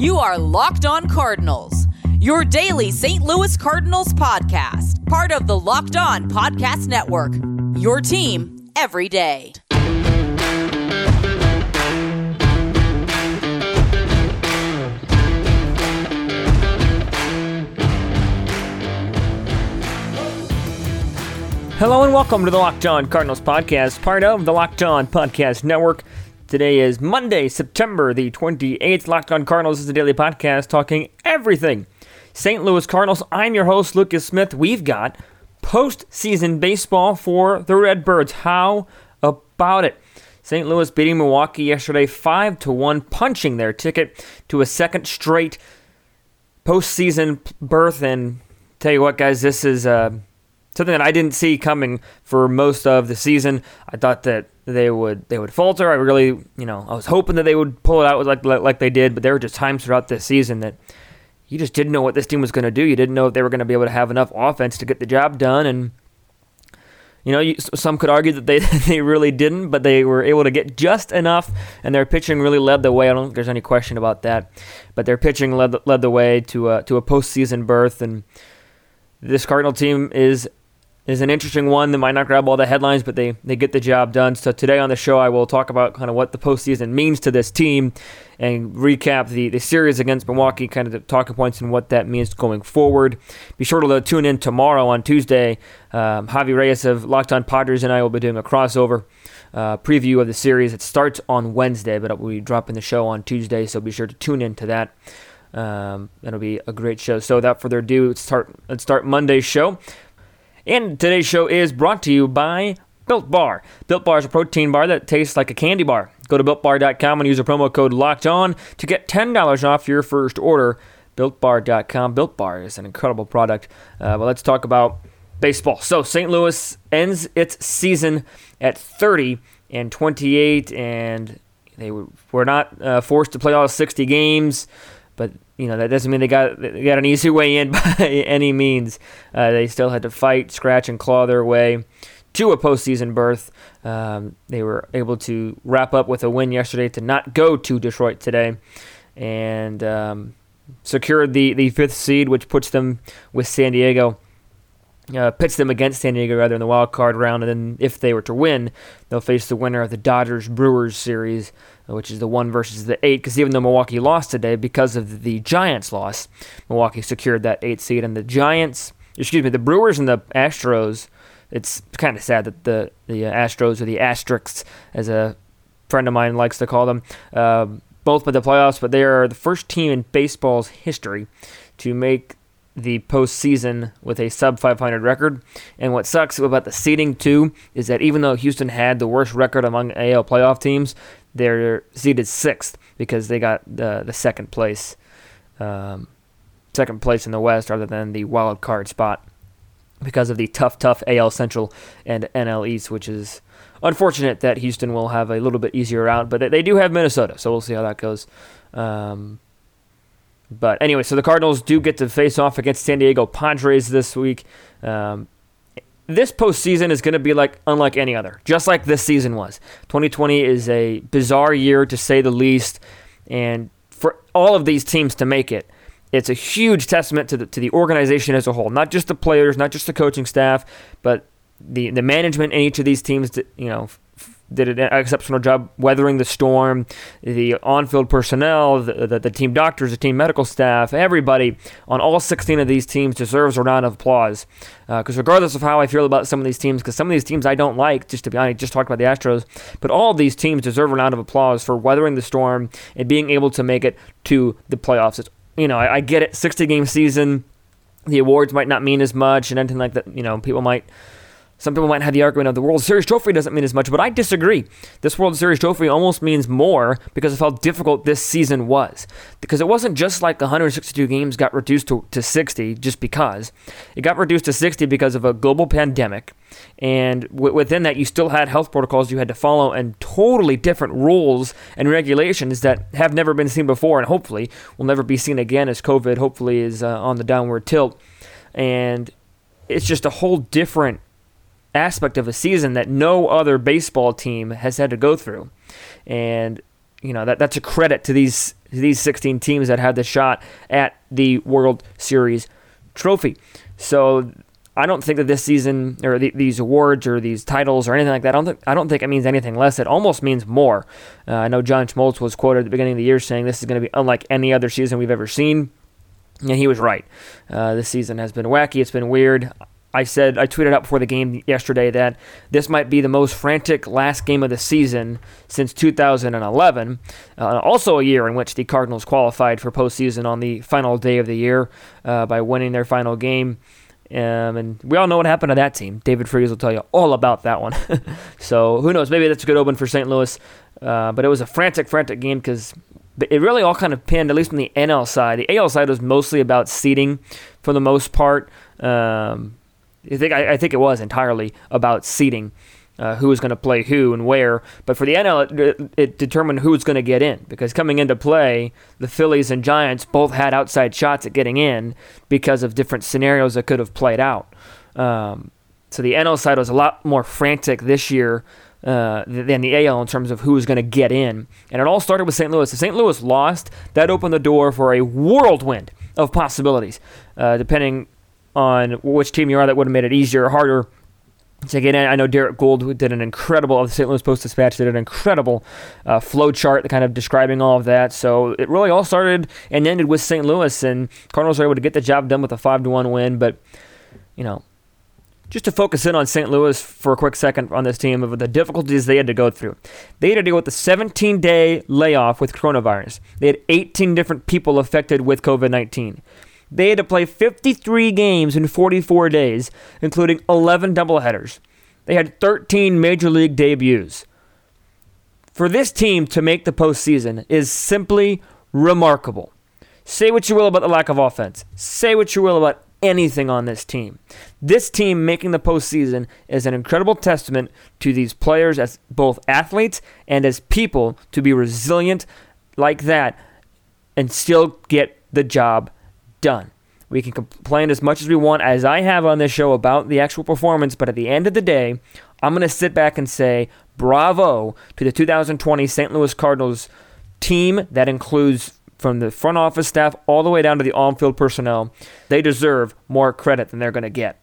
You are Locked On Cardinals, your daily St. Louis Cardinals podcast, part of the Locked On Podcast Network. Your team every day. Hello and welcome to the Locked On Cardinals podcast, part of the Locked On Podcast Network. Today is Monday, September the 28th. Locked On Cardinals is a daily podcast talking everything St. Louis Cardinals. I'm your host, Lucas Smith. We've got postseason baseball for the Redbirds. How about it? St. Louis beating Milwaukee yesterday 5 to 1, punching their ticket to a second straight postseason berth. And tell you what, guys, this is. Uh, something that I didn't see coming for most of the season. I thought that they would they would falter. I really, you know, I was hoping that they would pull it out like like, like they did, but there were just times throughout this season that you just didn't know what this team was going to do. You didn't know if they were going to be able to have enough offense to get the job done, and you know, you, some could argue that they they really didn't, but they were able to get just enough, and their pitching really led the way. I don't think there's any question about that, but their pitching led led the way to a, to a postseason berth, and this Cardinal team is is an interesting one that might not grab all the headlines, but they, they get the job done. So today on the show, I will talk about kind of what the postseason means to this team and recap the, the series against Milwaukee, kind of the talking points and what that means going forward. Be sure to tune in tomorrow on Tuesday. Um, Javi Reyes of Locked On Padres and I will be doing a crossover uh, preview of the series. It starts on Wednesday, but we'll be dropping the show on Tuesday, so be sure to tune in to that. Um, it'll be a great show. So without further ado, let's start, let's start Monday's show. And today's show is brought to you by Built Bar. Built Bar is a protein bar that tastes like a candy bar. Go to builtbar.com and use the promo code locked on to get $10 off your first order. BuiltBar.com. Built Bar is an incredible product. Uh, but let's talk about baseball. So St. Louis ends its season at 30 and 28, and they were not uh, forced to play all 60 games, but you know that doesn't mean they got they got an easy way in by any means. Uh, they still had to fight, scratch, and claw their way to a postseason berth. Um, they were able to wrap up with a win yesterday to not go to Detroit today, and um, secured the the fifth seed, which puts them with San Diego. Uh, pits them against San Diego rather in the wild card round, and then if they were to win, they'll face the winner of the Dodgers Brewers series which is the one versus the eight. Because even though Milwaukee lost today because of the Giants' loss, Milwaukee secured that eight seed. And the Giants, excuse me, the Brewers and the Astros. It's kind of sad that the the Astros or the Asterisks, as a friend of mine likes to call them, uh, both made the playoffs, but they are the first team in baseball's history to make the postseason with a sub 500 record. And what sucks about the seeding too is that even though Houston had the worst record among AL playoff teams, they're seeded sixth because they got the the second place, um, second place in the West, rather than the wild card spot because of the tough, tough AL Central and NL East, which is unfortunate that Houston will have a little bit easier out. But they do have Minnesota, so we'll see how that goes. Um, but anyway, so the Cardinals do get to face off against San Diego Padres this week. Um, this postseason is going to be like unlike any other, just like this season was. 2020 is a bizarre year to say the least, and for all of these teams to make it, it's a huge testament to the to the organization as a whole, not just the players, not just the coaching staff, but the the management in each of these teams. You know, did an exceptional job weathering the storm. The on-field personnel, the, the, the, team doctors, the team medical staff, everybody on all 16 of these teams deserves a round of applause. Because uh, regardless of how I feel about some of these teams, because some of these teams I don't like, just to be honest, just talked about the Astros, but all these teams deserve a round of applause for weathering the storm and being able to make it to the playoffs. It's, you know, I, I get it, 60-game season. The awards might not mean as much, and anything like that. You know, people might some people might have the argument of the World Series trophy doesn't mean as much, but I disagree. This World Series trophy almost means more because of how difficult this season was. Because it wasn't just like 162 games got reduced to, to 60 just because. It got reduced to 60 because of a global pandemic. And w- within that, you still had health protocols you had to follow and totally different rules and regulations that have never been seen before and hopefully will never be seen again as COVID hopefully is uh, on the downward tilt. And it's just a whole different aspect of a season that no other baseball team has had to go through. And you know that that's a credit to these these 16 teams that had the shot at the World Series trophy. So I don't think that this season or the, these awards or these titles or anything like that. I don't think I don't think it means anything less. It almost means more. Uh, I know John Smoltz was quoted at the beginning of the year saying this is going to be unlike any other season we've ever seen, and he was right. Uh, this season has been wacky. It's been weird. I said I tweeted out before the game yesterday that this might be the most frantic last game of the season since 2011. Uh, also, a year in which the Cardinals qualified for postseason on the final day of the year uh, by winning their final game. Um, and we all know what happened to that team. David Freese will tell you all about that one. so who knows? Maybe that's a good open for St. Louis. Uh, but it was a frantic, frantic game because it really all kind of pinned, at least on the NL side. The AL side was mostly about seeding for the most part. Um, I think I, I, think it was entirely about seeding, uh, who was going to play who and where. But for the NL, it, it determined who was going to get in because coming into play, the Phillies and Giants both had outside shots at getting in because of different scenarios that could have played out. Um, so the NL side was a lot more frantic this year uh, than the AL in terms of who was going to get in. And it all started with St. Louis. If St. Louis lost, that opened the door for a whirlwind of possibilities, uh, depending on which team you are, that would have made it easier or harder to get in. I know Derek Goold did an incredible, the St. Louis Post Dispatch did an incredible uh, flow chart kind of describing all of that. So it really all started and ended with St. Louis, and Cardinals were able to get the job done with a 5 to 1 win. But, you know, just to focus in on St. Louis for a quick second on this team of the difficulties they had to go through. They had to deal with the 17 day layoff with coronavirus. They had 18 different people affected with COVID 19. They had to play 53 games in 44 days, including 11 doubleheaders. They had 13 major league debuts. For this team to make the postseason is simply remarkable. Say what you will about the lack of offense. Say what you will about anything on this team. This team making the postseason is an incredible testament to these players as both athletes and as people to be resilient like that and still get the job done. We can complain as much as we want, as I have on this show, about the actual performance, but at the end of the day, I'm going to sit back and say bravo to the 2020 St. Louis Cardinals team that includes from the front office staff all the way down to the on field personnel. They deserve more credit than they're going to get.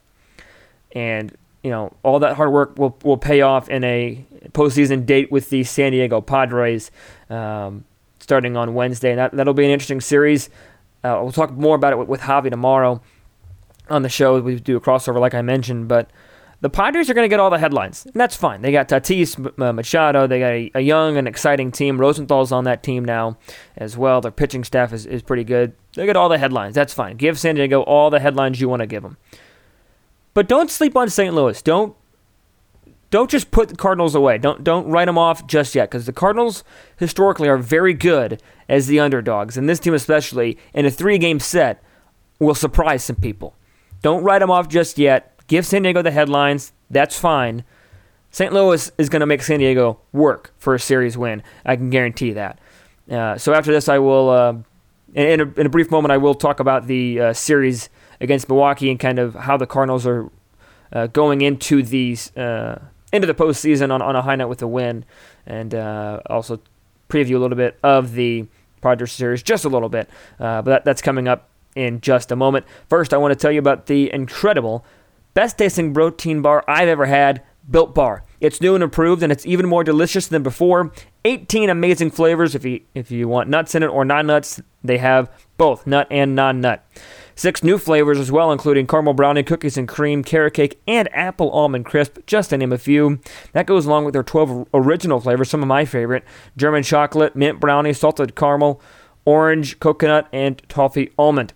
And, you know, all that hard work will, will pay off in a postseason date with the San Diego Padres um, starting on Wednesday. That, that'll be an interesting series. Uh, we'll talk more about it with, with Javi tomorrow on the show. We do a crossover, like I mentioned, but the Padres are going to get all the headlines, and that's fine. They got Tatis uh, Machado. They got a, a, young and exciting team. Rosenthal's on that team now as well. Their pitching staff is, is pretty good. They get all the headlines. That's fine. Give San Diego all the headlines you want to give them. But don't sleep on St. Louis. Don't don't just put the Cardinals away. Don't don't write them off just yet because the Cardinals historically are very good as the underdogs, and this team especially in a three-game set will surprise some people. Don't write them off just yet. Give San Diego the headlines. That's fine. St. Louis is going to make San Diego work for a series win. I can guarantee that. Uh, so after this, I will, uh, in, a, in, a, brief moment, I will talk about the uh, series against Milwaukee and kind of how the Cardinals are uh, going into these uh, into the postseason on, on a high note with a win, and uh, also preview a little bit of the Padres series, just a little bit. but that, that's coming up in just a moment. First, I want to tell you about the incredible best tasting protein bar I've ever had, Built Bar. It's new and improved, and it's even more delicious than before. 18 amazing flavors. If you if you want nuts in it or non nuts, they have both nut and non nut. Six new flavors as well, including caramel brownie, cookies and cream, carrot cake, and apple almond crisp, just to name a few. That goes along with their 12 original flavors, some of my favorite German chocolate, mint brownie, salted caramel, orange, coconut, and toffee almond.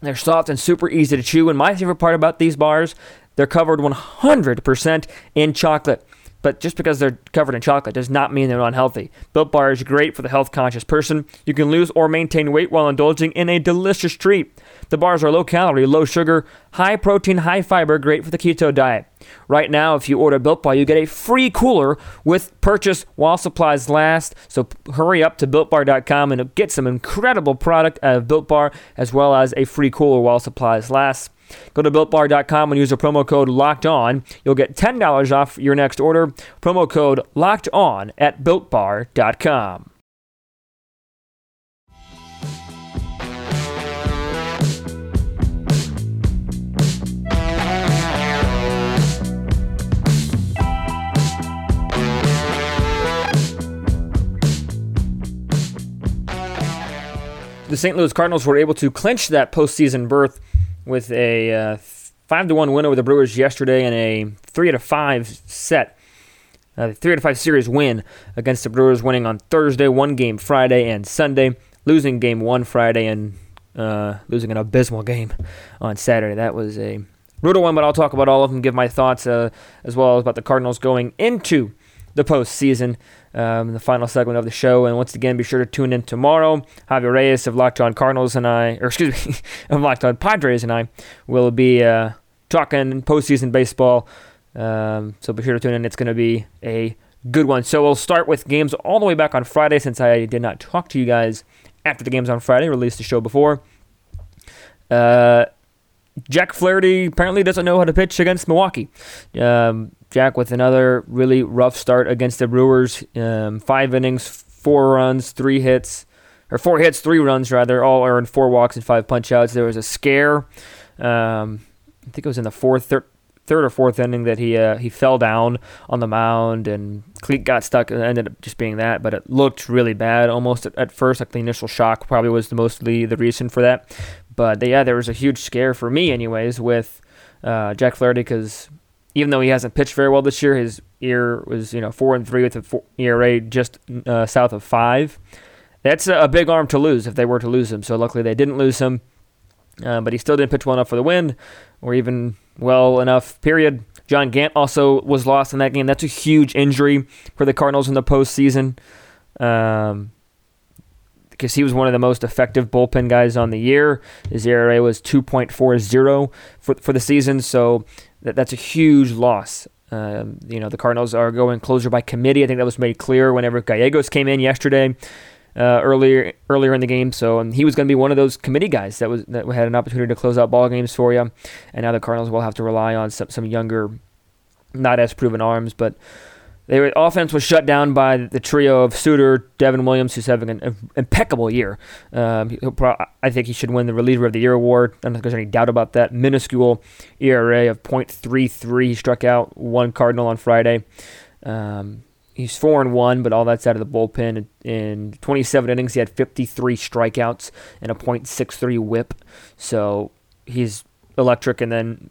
They're soft and super easy to chew. And my favorite part about these bars, they're covered 100% in chocolate. But just because they're covered in chocolate does not mean they're unhealthy. Built Bar is great for the health conscious person. You can lose or maintain weight while indulging in a delicious treat. The bars are low calorie, low sugar, high protein, high fiber, great for the keto diet. Right now, if you order Built Bar, you get a free cooler with purchase while supplies last. So hurry up to builtbar.com and get some incredible product out of Built Bar as well as a free cooler while supplies last. Go to builtbar.com and use the promo code locked on. You'll get $10 off your next order. Promo code locked on at builtbar.com. the St. Louis Cardinals were able to clinch that postseason berth with a uh, five to one win over the Brewers yesterday and a three to five set, uh, three to five series win against the Brewers, winning on Thursday, one game Friday and Sunday, losing game one Friday and uh, losing an abysmal game on Saturday. That was a brutal one, but I'll talk about all of them, give my thoughts uh, as well as about the Cardinals going into the postseason um, the final segment of the show. And once again, be sure to tune in tomorrow. Javier Reyes of Locked On Cardinals and I, or excuse me, of Locked On Padres and I will be uh, talking postseason baseball. Um, so be sure to tune in. It's going to be a good one. So we'll start with games all the way back on Friday since I did not talk to you guys after the games on Friday, released the show before. Uh, Jack Flaherty apparently doesn't know how to pitch against Milwaukee. Um, Jack with another really rough start against the Brewers. Um, five innings, four runs, three hits, or four hits, three runs rather, all earned, four walks and five punchouts. There was a scare. Um, I think it was in the fourth, thir- third or fourth inning that he uh, he fell down on the mound and Cleek got stuck. and ended up just being that, but it looked really bad almost at, at first. Like the initial shock probably was the mostly the reason for that. But yeah, there was a huge scare for me, anyways, with uh, Jack Flaherty because even though he hasn't pitched very well this year, his ERA was you know four and three with a four, ERA just uh, south of five. That's a, big arm to lose if they were to lose him. So luckily they didn't lose him, uh, but he still didn't pitch well enough for the win, or even well enough. Period. John Gant also was lost in that game. That's a huge injury for the Cardinals in the postseason. Um, because he was one of the most effective bullpen guys on the year. His ERA was 2.40 for for the season, so that, that's a huge loss. Um, you know, the Cardinals are going closer by committee. I think that was made clear whenever Gallegos came in yesterday, uh, earlier earlier in the game. So um, he was going to be one of those committee guys that was that had an opportunity to close out ball games for you. And now the Cardinals will have to rely on some, some younger, not as proven arms, but their offense was shut down by the trio of Suter, Devin Williams, who's having an impeccable year. Um, I think he should win the Reliever of the Year award. I don't think there's any doubt about that. Minuscule ERA of .33. He struck out one Cardinal on Friday. Um, he's four and one, but all that's out of the bullpen. In 27 innings, he had 53 strikeouts and a .63 WHIP. So he's electric. And then,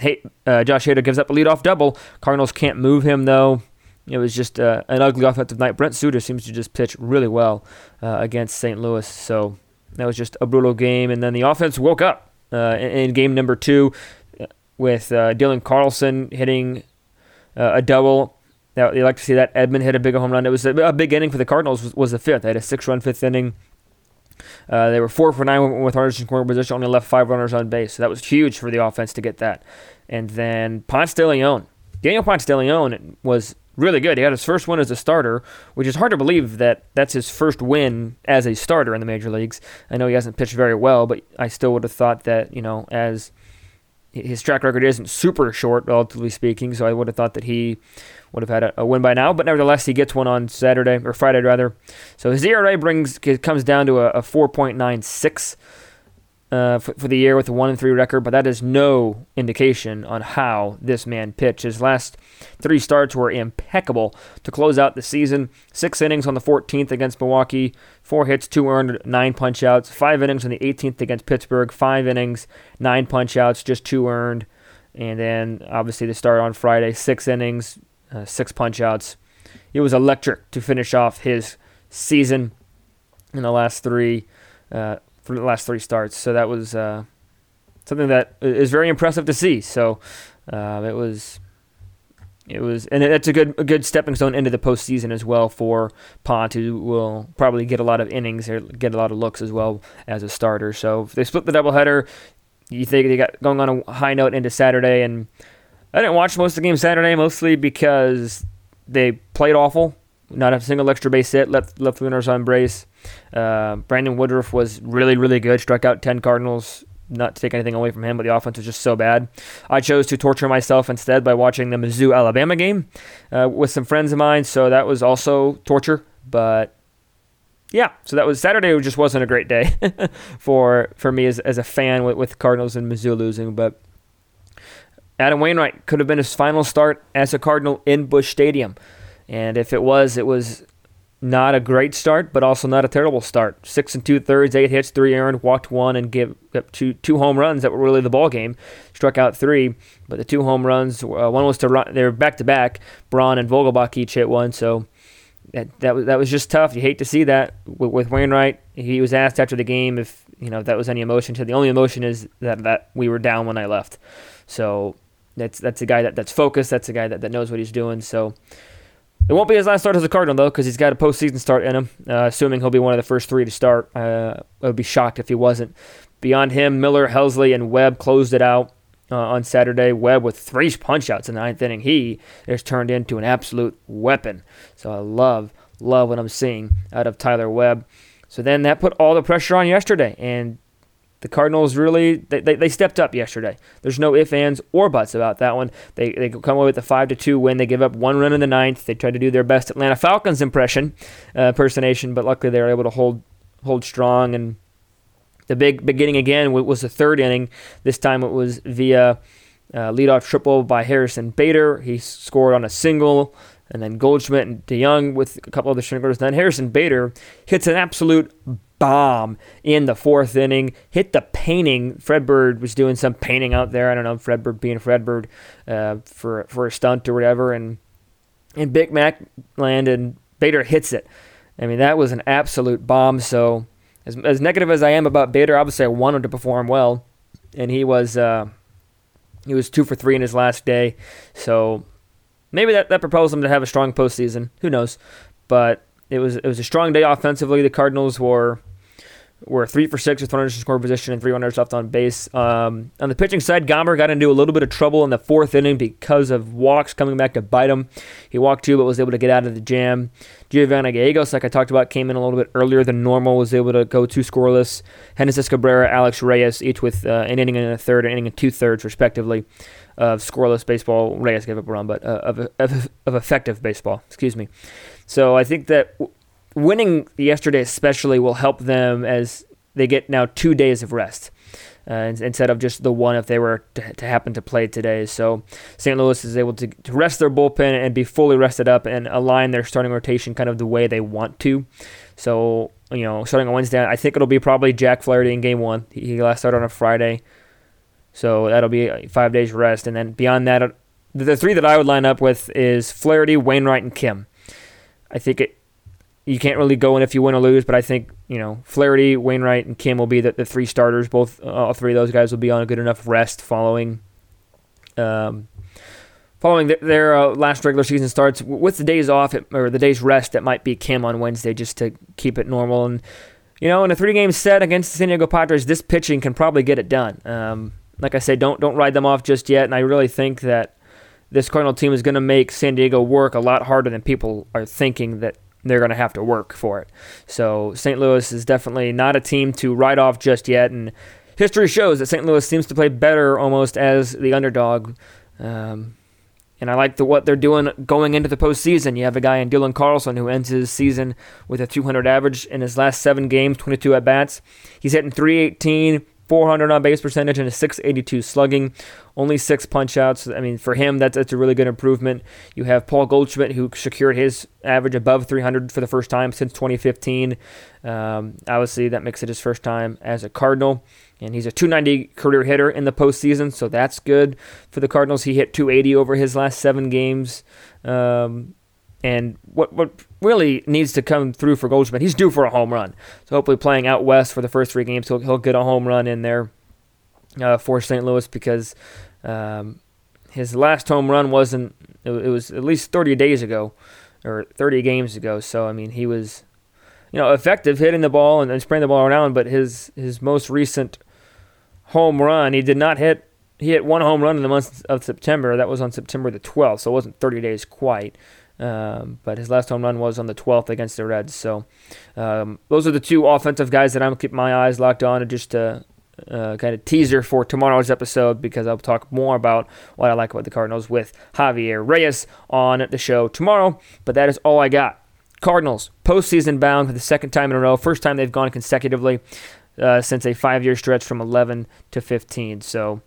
hey, uh, Josh Hader gives up a leadoff double. Cardinals can't move him though. It was just uh, an ugly offensive night. Brent Suter seems to just pitch really well uh, against St. Louis. So that was just a brutal game. And then the offense woke up uh, in, in, game number two uh, with uh, Dylan Carlson hitting uh, a double. Now, you like to see that. Edman hit a big home run. It was a, a big inning for the Cardinals. Was, was the fifth. They had a six-run fifth inning. Uh, they were four for nine with runners in scoring position, only left five runners on base. So that was huge for the offense to get that. And then Ponce de Leon. Daniel Ponce de Leon was really good. He had his first win as a starter, which is hard to believe that that's his first win as a starter in the major leagues. I know he hasn't pitched very well, but I still would have thought that, you know, as his track record isn't super short, relatively speaking, so I would have thought that he would have had a, a, win by now. But nevertheless, he gets one on Saturday or Friday rather. So his ERA brings comes down to a, a 4.96 uh, for, for, the year with a one and three record, but that is no indication on how this man pitched. His last three starts were impeccable to close out the season. Six innings on the 14th against Milwaukee, four hits, two earned, nine punchouts. Five innings on the 18th against Pittsburgh, five innings, nine punchouts, just two earned. And then obviously the start on Friday, six innings, uh, six punchouts. It was electric to finish off his season in the last three. Uh, for the last three starts. So that was uh, something that is very impressive to see. So uh, it was. It was, and it's a good a good stepping stone into the postseason as well for Pont, who will probably get a lot of innings or get a lot of looks as well as a starter. So if they split the doubleheader, you think they got going on a high note into Saturday. And I didn't watch most of the game Saturday, mostly because they played awful. Not a single extra base hit, left left winners on brace. Uh, Brandon Woodruff was really, really good. Struck out 10 Cardinals. Not to take anything away from him, but the offense was just so bad. I chose to torture myself instead by watching the Mizzou Alabama game uh, with some friends of mine. So that was also torture. But yeah, so that was Saturday. It just wasn't a great day for for me as, as a fan with, with Cardinals and Mizzou losing. But Adam Wainwright could have been his final start as a Cardinal in Busch Stadium. And if it was, it was not a great start, but also not a terrible start. Six and two thirds, eight hits, three earned, walked one, and gave up two two home runs that were really the ball game. Struck out three, but the two home runs, uh, one was to run. They were back to back. Braun and Vogelbach each hit one, so that that was that was just tough. You hate to see that with, with Wainwright. He was asked after the game if you know if that was any emotion. So the only emotion is that that we were down when I left. So that's that's a guy that, that's focused. That's a guy that, that knows what he's doing. So it won't be his last start as a Cardinal, though, because he's got a postseason start in him, uh, assuming he'll be one of the first three to start. Uh, I would be shocked if he wasn't. Beyond him, Miller, Helsley, and Webb closed it out uh, on Saturday. Webb with three punchouts in the ninth inning. He has turned into an absolute weapon. So I love, love what I'm seeing out of Tyler Webb. So then that put all the pressure on yesterday, and the Cardinals really they, they, they, stepped up yesterday. There's no ifs, ands, or buts about that one. They they come away with a five to two win. They give up one run in the ninth. They tried to do their best Atlanta Falcons impression, uh, impersonation, but luckily they were able to hold hold strong. And the big beginning again was the third inning. This time it was via uh, leadoff triple by Harrison Bader. He scored on a single and then Goldschmidt and DeJong with a couple of the stragglers. Then Harrison Bader hits an absolute bomb in the fourth inning. Hit the painting. Fred Bird was doing some painting out there. I don't know, Fred Bird being Fred Bird uh, for for a stunt or whatever. And and Big Mac landed. and Bader hits it. I mean, that was an absolute bomb. So as, as negative as I am about Bader, obviously I want him to perform well, and he was uh, he was two for three in his last day. So maybe that, that propels them to have a strong postseason. Who knows? But it was it was a strong day offensively. The Cardinals were were three for six with runners in score position and three runners left on base. Um, on the pitching side, Gomber got into a little bit of trouble in the fourth inning because of walks coming back to bite him. He walked two, but was able to get out of the jam. Giovanni Gallegos, like I talked about, came in a little bit earlier than normal, was able to go two scoreless. Genesis Cabrera, Alex Reyes, each with uh, an inning and a third, an inning and two thirds, respectively, of scoreless baseball. Reyes gave up a run, but uh, of, of, of effective baseball, excuse me. So I think that winning yesterday especially will help them as they get now two days of rest. Uh, instead of just the one if they were to, to, happen to play today. So St. Louis is able to, to, rest their bullpen and be fully rested up and align their starting rotation kind of the way they want to. So, you know, starting on Wednesday, I think it'll be probably Jack Flaherty in game one. He last started on a Friday. So that'll be five days rest. And then beyond that, the three that I would line up with is Flaherty, Wainwright, and Kim. I think it you can't really go in if you win or lose, but I think you know Flaherty, Wainwright, and Kim will be the, the three starters. Both uh, all three of those guys will be on a good enough rest following um, following their, their uh, last regular season starts. With the days off it, or the days rest, it might be Kim on Wednesday just to keep it normal. And you know, in a three game set against the San Diego Padres, this pitching can probably get it done. Um, like I said, don't don't ride them off just yet. And I really think that this Cardinal team is going to make San Diego work a lot harder than people are thinking that they're going to have to work for it. So St. Louis is definitely not a team to write off just yet, and history shows that St. Louis seems to play better almost as the underdog. Um, and I like the, what they're doing going into the postseason. You have a guy in Dylan Carlson who ends his season with a 200 average in his last seven games, 22 at bats. He's hitting 318, 400 on base percentage and a 682 slugging, only six punch outs. I mean, for him, that's, that's a really good improvement. You have Paul Goldschmidt, who secured his average above 300 for the first time since 2015. Um, obviously, that makes it his first time as a Cardinal. And he's a 290 career hitter in the postseason, so that's good for the Cardinals. He hit 280 over his last seven games. Um, and what what really needs to come through for Goldschmidt, he's due for a home run. So hopefully, playing out west for the first three games, he'll, he'll get a home run in there uh, for St. Louis because um, his last home run wasn't. It, was at least 30 days ago, or 30 games ago. So I mean, he was, you know, effective hitting the ball and, and spraying the ball around. But his his most recent home run, he did not hit. He hit one home run in the month of September. That was on September the 12th, so it wasn't 30 days quite. Um, but his last home run was on the 12th against the Reds. So um, those are the two offensive guys that I'm keeping my eyes locked on, and just to uh, kind of teaser for tomorrow's episode because I'll talk more about what I like about the Cardinals with Javier Reyes on the show tomorrow. But that is all I got. Cardinals postseason bound for the second time in a row. First time they've gone consecutively uh, since a five-year stretch from 11 to 15. So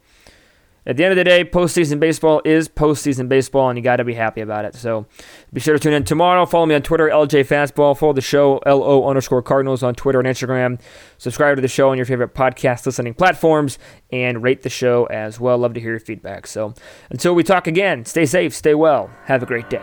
at the end of the day, postseason baseball is postseason baseball, and you got to be happy about it. So be sure to tune in tomorrow. Follow me on Twitter, LJ Fastball. Follow the show, LO underscore Cardinals on Twitter and Instagram. Subscribe to the show on your favorite podcast listening platforms and rate the show as well. Love to hear your feedback. So until we talk again, stay safe, stay well, have a great day.